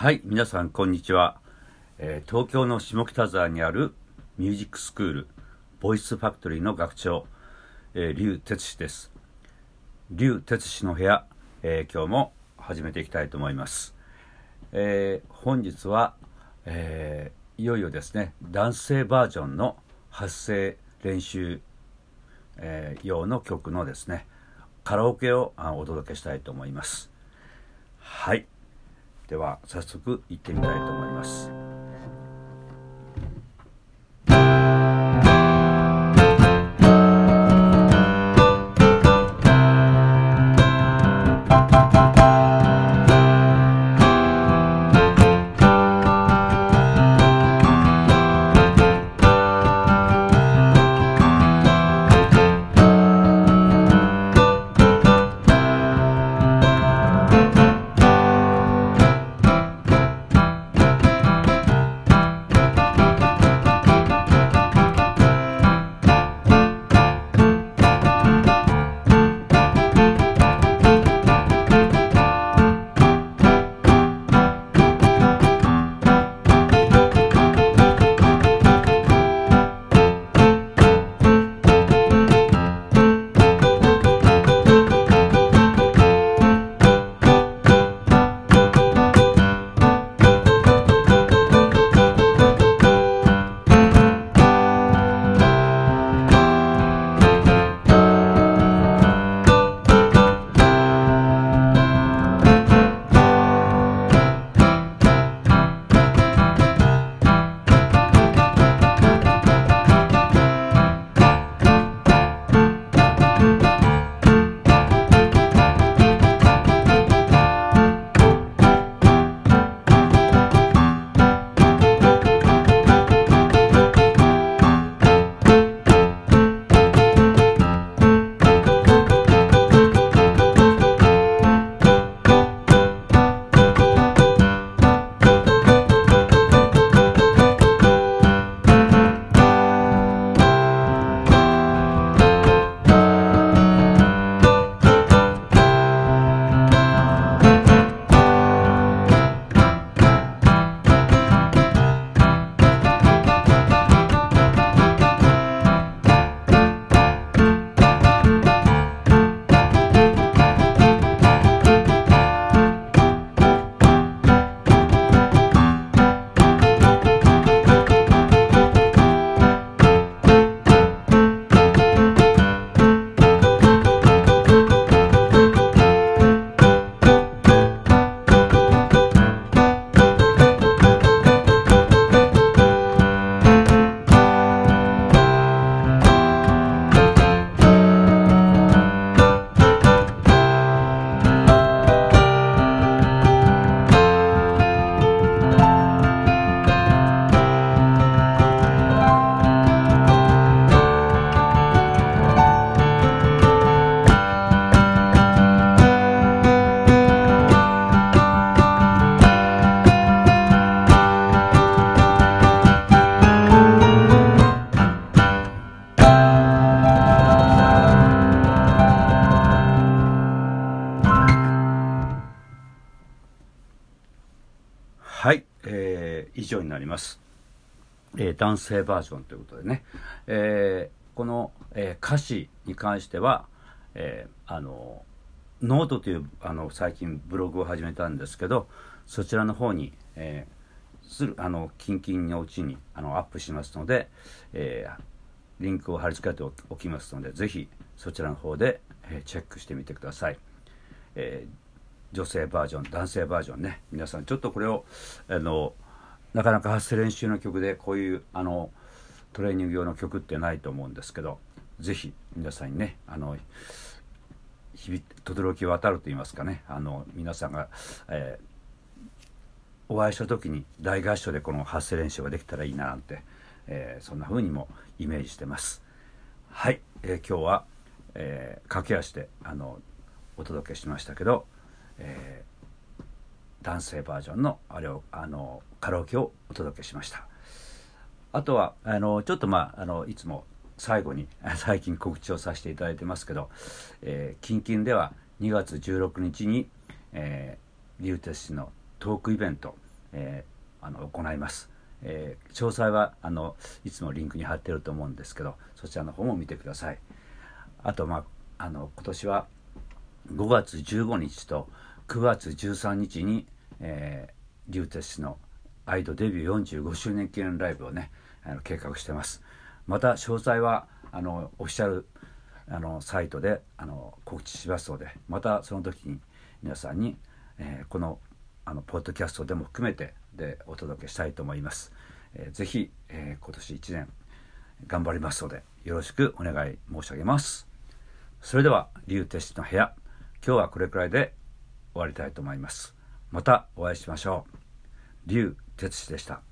はい、皆さんこんにちは、えー東京の下北沢にあるミュージックスクールボイスファクトリーの学長、えー、哲司です。劉哲司の部屋、えー今日も始めていきたいと思います、えー本日は、えいよいよですね男性バージョンの発声練習、え用の曲のですねカラオケをお届けしたいと思います。はい。では早速行ってみたいと思います。ります、えー男性バージョンということでね、えーこの、えー歌詞に関しては、えーあのノートというあの最近ブログを始めたんですけどそちらの方に、えーするあの近々のうちにあのアップしますので、えーリンクを貼り付けておきますのでぜひそちらの方で、えーチェックしてみてください。えー女性バージョン男性バージョンね。皆さんちょっとこれをあのなかなか発声練習の曲でこういうあのトレーニング用の曲ってないと思うんですけどぜひ皆さんにねあの響轟き渡ると言いますかねあの皆さんが、えーお会いした時に大合唱でこの発声練習ができたらいいななんて、えーそんな風にもイメージしてます。はい、えー今日は、え駆け足であのお届けしましたけど、え男性バージョンのあれをあのカラオケをお届けしましたあとはあのちょっとまああのいつも最後に 最近告知をさせていただいてますけど、えー、近々では2月16日に、えー、リュウテス氏のトークイベント、えー、あの行います。えー、詳細はあのいつもリンクに貼ってると思うんですけどそちらの方も見てくださいあとまああの今年は5月15日と9月13日に、えー、リューテスのアイドデビュー45周年記念ライブをねあの計画してますまた詳細はあのオフィシャルあのサイトであの告知しますのでまたその時に皆さんに、えー、このあのポッドキャストでも含めてでお届けしたいと思います。えー、ぜひ、えー、今年1年頑張りますのでよろしくお願い申し上げます。それでは、竜哲の部屋、今日はこれくらいで終わりたいと思います。またお会いしましょう。龍哲司でした。